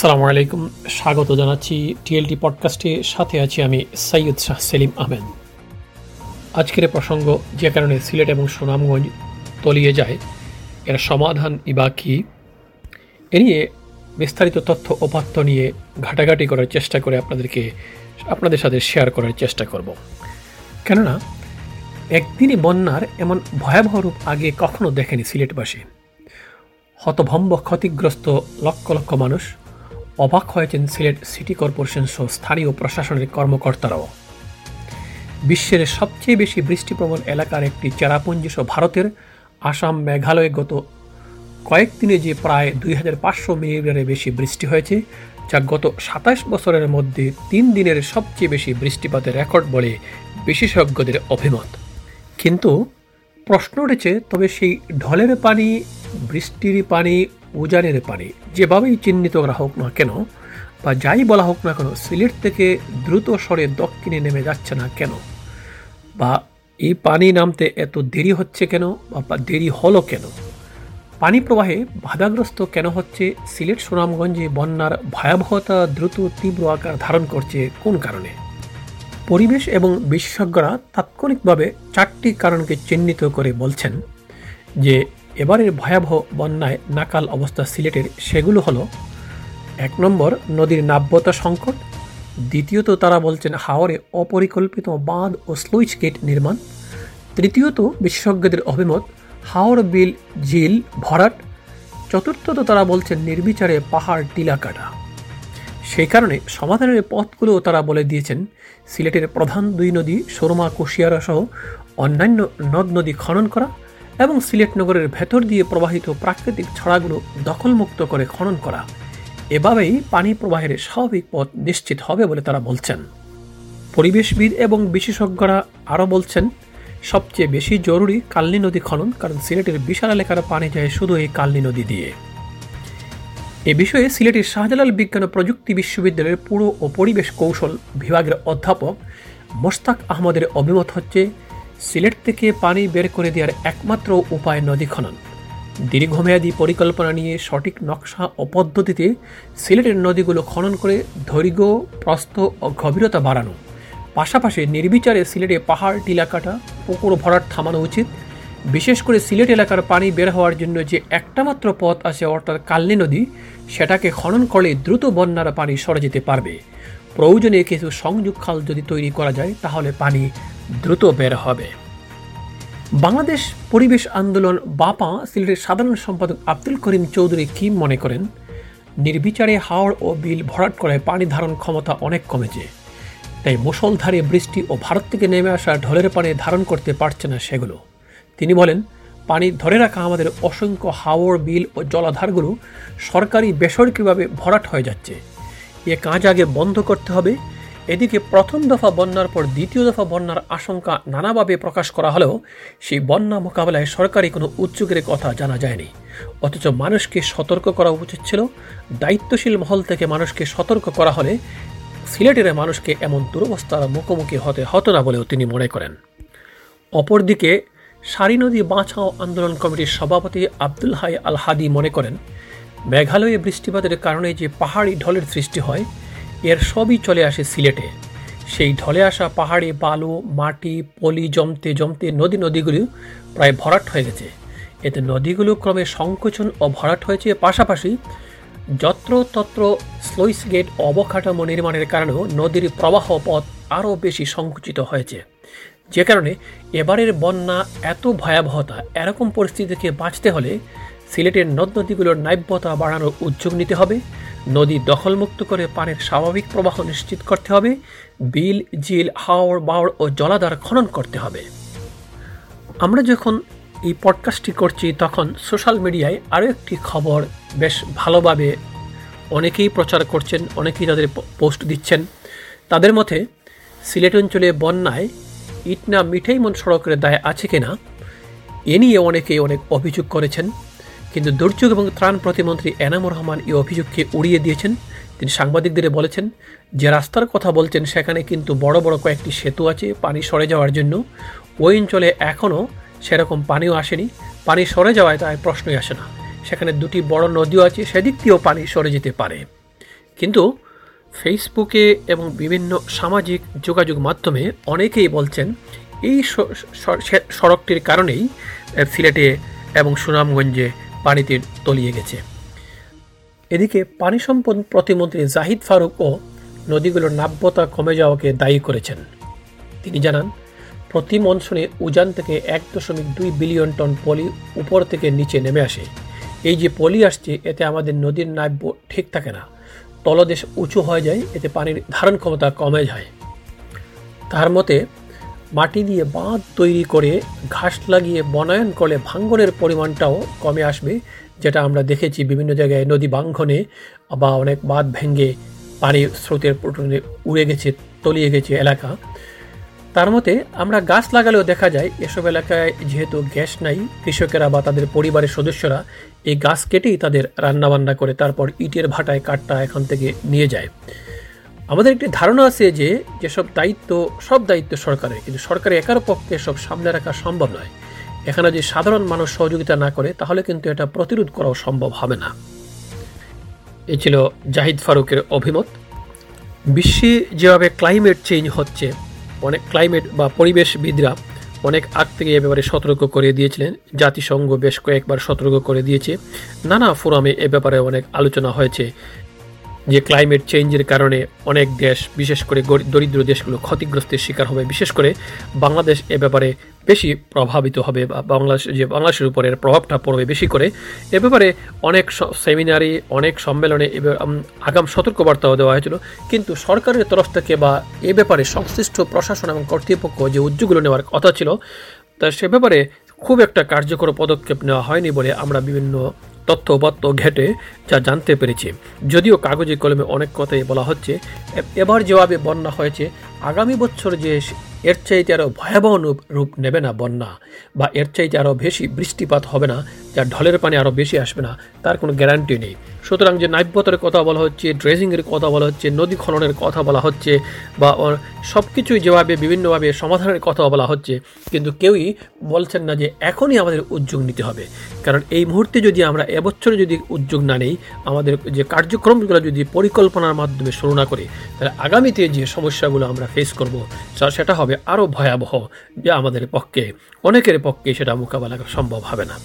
সালামু আলাইকুম। স্বাগত জানাচ্ছি টিএলটি পডকাস্টে। সাথে আছি আমি সৈয়দ শাহ সেলিম আহমেদ। আজকের প্রসঙ্গ যে কারণে সিলেট এবং সুনামগঞ্জ তলিয়ে যায়, এর সমাধান ইবা কী, এ নিয়ে বিস্তারিত তথ্য উপাত্ত নিয়ে ঘাটাঘাটি করার চেষ্টা করে আপনাদেরকে, আপনাদের সাথে শেয়ার করার চেষ্টা করব। কেননা, একদিনই বন্যার এমন ভয়াবহ রূপ আগে কখনো দেখেনি সিলেটবাসী। হতভম্ব ক্ষতিগ্রস্ত লক্ষ লক্ষ মানুষ অবাক হয়েছেন সিলেট সিটি কর্পোরেশন সহ স্থানীয় প্রশাসনের কর্মকর্তারাও। বিশ্বের সবচেয়ে বেশি বৃষ্টিপ্রবণ এলাকার একটি চেরাপুঞ্জি সহ ভারতের আসাম, মেঘালয়ে গত কয়েকদিনে যে প্রায় দুই হাজার পাঁচশো মিলিমিটারের বেশি বৃষ্টি হয়েছে, যা গত সাতাশ বছরের মধ্যে তিন দিনের সবচেয়ে বেশি বৃষ্টিপাতের রেকর্ড বলে বিশেষজ্ঞদের অভিমত। কিন্তু প্রশ্ন উঠেছে, তবে সেই ঢলের পানি, বৃষ্টির পানি, উজানের পানি, যেভাবেই চিহ্নিত করা হোক না কেন, বা যাই বলা হোক না কেন, সিলেট থেকে দ্রুত স্বরে দক্ষিণে নেমে যাচ্ছে না কেন? বা এই পানি নামতে এত দেরি হচ্ছে কেন, বা দেরি হলো কেন? পানি প্রবাহে বাধাগ্রস্ত কেন হচ্ছে? সিলেট সুনামগঞ্জে বন্যার ভয়াবহতা দ্রুত তীব্র আকার ধারণ করছে কোন কারণে? পরিবেশ এবং বিশেষজ্ঞরা তাৎক্ষণিকভাবে চারটি কারণকে চিহ্নিত করে বলছেন যে, এবারের ভয়াবহ বন্যায় নাকাল অবস্থা সিলেটের সেগুলো হলো, এক নম্বর, নদীর নাব্যতা সংকট, দ্বিতীয়ত তারা বলছেন হাওরে অপরিকল্পিত বাঁধ ও স্লুইচ গেট নির্মাণ, তৃতীয়ত বিশেষজ্ঞদের অভিমত, হাওর বিল, ঝিল, ভরাট, চতুর্থত তারা বলছেন নির্বিচারে পাহাড় টিলা কাটা। সেই কারণে সমাধানের পথগুলো তারা বলে দিয়েছেন। সিলেটের প্রধান দুই নদী সুরমা কুশিয়ারা সহ অন্যান্য নদ নদী খনন করা এবং সিলেট নগরের ভেতর দিয়ে প্রবাহিত প্রাকৃতিক ছড়াগুলো দখলমুক্ত করে খনন করা। এভাবেই পানি প্রবাহের স্বাভাবিক পথ নিশ্চিত হবে বলে তারা বলছেন। পরিবেশবিদ এবং বিশেষজ্ঞরা আরও বলছেন, সবচেয়ে বেশি জরুরি কালনি নদী খনন কারণ সিলেটের বিশাল এলাকার পানি যায় শুধু এই কালনি নদী দিয়ে। এ বিষয়ে সিলেটের শাহজালাল বিজ্ঞান ও প্রযুক্তি বিশ্ববিদ্যালয়ের পুরো ও পরিবেশ কৌশল বিভাগের অধ্যাপক মোস্তাক আহমদের অভিমত হচ্ছে, সিলেট থেকে পানি বের করে দেওয়ার একমাত্র উপায় নদী খনন। দীর্ঘমেয়াদী পরিকল্পনা নিয়ে সঠিক নকশা ও পদ্ধতিতে সিলেটের নদীগুলো খনন করে দৈর্ঘ্য, প্রস্থ ও গভীরতা বাড়ানো। পাশাপাশি নির্বিচারে সিলেটে পাহাড় টিলা কাটা পুকুর ভরাট থামানো উচিত। বিশেষ করে সিলেট এলাকার পানি বের হওয়ার জন্য যে একটা মাত্র পথ আছে অর্থাৎ কালনি নদী, সেটাকে খনন করলে দ্রুত বন্যার পানি সরে যেতে পারবে। প্রয়োজনে কিছু সংযোগ খাল যদি তৈরি করা যায়, তাহলে পানি দ্রুত বের হবে। বাংলাদেশ পরিবেশ আন্দোলন বাপা সিলেটের সাধারণ সম্পাদক আব্দুল করিম চৌধুরী কি মনে করেন? নির্বিচারে হাওড় ও বিল ভরাট করে পানি ধারণ ক্ষমতা অনেক কমেছে। তাই মুসলধারে বৃষ্টি ও ভারত থেকে নেমে আসা ঢলের পানি ধারণ করতে পারছে না সেগুলো। তিনি বলেন, পানি ধরে রাখা আমাদের অসংখ্য হাওড় বিল ও জলাধারগুলো সরকারি, বেসরকারিভাবে ভরাট হয়ে যাচ্ছে। এ কাজ আগে বন্ধ করতে হবে। এদিকে প্রথম দফা বন্যার পর দ্বিতীয় দফা বন্যার আশঙ্কা নানাভাবে প্রকাশ করা হলেও সেই বন্যা মোকাবেলায় সরকারি কোনো উদ্যোগের কথা জানা যায়নি। অথচ মানুষকে সতর্ক করা উচিত ছিল। দায়িত্বশীল মহল থেকে মানুষকে সতর্ক করা হলে সিলেটের মানুষকে এমন দুরবস্থার মুখোমুখি হতে হতো না বলেও তিনি মনে করেন। অপরদিকে সারি নদী বাঁচাও আন্দোলন কমিটির সভাপতি আব্দুল হাই আল হাদি মনে করেন, মেঘালয়ে বৃষ্টিপাতের কারণে যে পাহাড়ি ঢলের সৃষ্টি হয়, এর সবই চলে আসে সিলেটে। সেই ঢলে আসা পাহাড়ে বালু, মাটি, পলি জমতে জমতে নদী নদীগুলি প্রায় ভরাট হয়ে গেছে। এতে নদীগুলো ক্রমে সংকোচন ও ভরাট হয়েছে। পাশাপাশি যত্র তত্র স্লোইস গেট অবকাঠামো নির্মাণের কারণেও নদীর প্রবাহ পথ আরও বেশি সংকুচিত হয়েছে। যে কারণে এবারের বন্যা এত ভয়াবহতা, এরকম পরিস্থিতি থেকে বাঁচতে হলে সিলেটের নদ নদীগুলোর নাব্যতা বাড়ানোর উদ্যোগ নিতে হবে, নদী দখলমুক্ত করে পানির স্বাভাবিক প্রবাহ নিশ্চিত করতে হবে, বিল, জিল হাওড় বাওড় ও জলাধার খনন করতে হবে। আমরা যখন এই পডকাস্টটি করছি, তখন সোশ্যাল মিডিয়ায় আরও একটি খবর বেশ ভালোভাবে অনেকেই প্রচার করছেন, অনেকেই তাদের পোস্ট দিচ্ছেন। তাদের মতে, সিলেট অঞ্চলে বন্যায় ইটনা মিঠাইমন সড়কের দায় আছে কিনা, এ নিয়ে অনেকেই অনেক অভিযোগ করেছেন। কিন্তু দুর্যোগ এবং ত্রাণ প্রতিমন্ত্রী এনামুর রহমান এই অভিযোগকে উড়িয়ে দিয়েছেন। তিনি সাংবাদিকদের বলেছেন, যে রাস্তার কথা বলছেন, সেখানে কিন্তু বড় বড় কয়েকটি সেতু আছে, পানি সরে যাওয়ার জন্য। ওই অঞ্চলে এখনও সেরকম পানিও আসেনি। পানি সরে যাওয়ায় তাই প্রশ্নই আসে না। সেখানে দুটি বড় নদীও আছে, সেদিক দিয়েও পানি সরে যেতে পারে। কিন্তু ফেসবুকে এবং বিভিন্ন সামাজিক যোগাযোগ মাধ্যমে অনেকেই বলছেন, এই সড়কটির কারণেই সিলেটে এবং সুনামগঞ্জে পানিতে তলিয়ে গেছে। এদিকে পানি সম্পদ প্রতিমন্ত্রী জাহিদ ফারুকও নদীগুলোর নাব্যতা কমে যাওয়াকে দায়ী করেছেন। তিনি জানান, প্রতি মনসুনে উজান থেকে এক দশমিক দুই বিলিয়ন টন পলি উপর থেকে নিচে নেমে আসে। এই যে পলি আসছে, এতে আমাদের নদীর নাব্য ঠিক থাকে না। তলদেশ উঁচু হয়ে যায়, এতে পানির ধারণ ক্ষমতা কমে যায়। তার মতে, মাটি দিয়ে বাঁধ তৈরি করে ঘাস লাগিয়ে বনায়ন করলে ভাঙ্গনের পরিমাণটাও কমে আসবে, যেটা আমরা দেখেছি বিভিন্ন জায়গায় নদী বাঙ্গনে বা অনেক বাঁধ ভেঙে পানির স্রোতের উড়ে গেছে, তলিয়ে গেছে এলাকা। তার মতে, আমরা গাছ লাগালেও দেখা যায়, এসব এলাকায় যেহেতু গ্যাস নাই, কৃষকেরা বা তাদের পরিবারের সদস্যরা এই গাছ কেটেই তাদের রান্নাবান্না করে, তারপর ইটের ভাটায় কাঠটা এখান থেকে নিয়ে যায়। আমাদের একটি ধারণা আছে যে, যেসব দায়িত্ব, সব দায়িত্ব সরকারের, কিন্তু সরকারের একার পক্ষে সব সামনে রাখা সম্ভব নয়। এখানে যদি সাধারণ মানুষ সহযোগিতা না করে, তাহলে কিন্তু এটা প্রতিরোধ করাও সম্ভব হবে না। এ ছিল জাহিদ ফারুকের অভিমত। বিশ্বে যেভাবে ক্লাইমেট চেঞ্জ হচ্ছে অনেক ক্লাইমেট বা পরিবেশবিদরা অনেক আগ থেকে এ ব্যাপারে সতর্ক করে দিয়েছিলেন। জাতিসংঘ বেশ কয়েকবার সতর্ক করে দিয়েছে। নানা ফোরামে এ ব্যাপারে অনেক আলোচনা হয়েছে। যে ক্লাইমেট চেঞ্জের কারণে অনেক দেশ, বিশেষ করে দরিদ্র দেশগুলো ক্ষতিগ্রস্তের শিকার হবে। বিশেষ করে বাংলাদেশ এ ব্যাপারে বেশি প্রভাবিত হবে বা বাংলাদেশ, যে বাংলাদেশের উপরে প্রভাবটা পড়বে বেশি করে। এ ব্যাপারে অনেক সেমিনারে অনেক সম্মেলনে আগাম সতর্কবার্তাও দেওয়া হয়েছিল। কিন্তু সরকারের তরফ থেকে বা এ ব্যাপারে সংশ্লিষ্ট প্রশাসন এবং কর্তৃপক্ষ যে উদ্যোগগুলো নেওয়ার কথা ছিল, তা সে ব্যাপারে খুব একটা কার্যকর পদক্ষেপ নেওয়া হয়নি বলে আমরা বিভিন্ন তথ্য উপাত্ত ঘেটে যা জানতে পেরেছি। যদিও কাগজে কলমে অনেক কথাই বলা হচ্ছে এবার যেভাবে বন্যা হয়েছে আগামী বছর যে এর চাইতে আরও ভয়াবহ রূপ নেবে না বন্যা, বা এর চাইতে আরও বেশি বৃষ্টিপাত হবে না যা ঢলের পানি আরও বেশি আসবে না, তার কোনো গ্যারান্টি নেই। সুতরাং যে নাব্যতার কথা বলা হচ্ছে ড্রেজিংয়ের কথা বলা হচ্ছে, নদী খননের কথা বলা হচ্ছে, বা সব কিছুই যেভাবে বিভিন্নভাবে সমাধানের কথা বলা হচ্ছে, কিন্তু কেউই বলছেন না যে এখনই আমাদের উদ্যোগ নিতে হবে। কারণ এই মুহূর্তে যদি আমরা এবছরে যদি উদ্যোগ না নেই, আমাদের যে কার্যক্রমগুলো যদি পরিকল্পনার মাধ্যমে শুরু না করি, তাহলে আগামীতে যে সমস্যাগুলো আমরা ফেস করব। সেটা হবে আরও ভয়াবহ। যা আমাদের পক্ষে, অনেকের পক্ষে সেটা মোকাবেলা করা সম্ভব হবে না।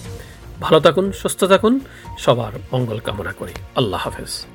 ভালো থাকুন, সুস্থ থাকুন। সবার মঙ্গল কামনা করি। আল্লাহ হাফেজ।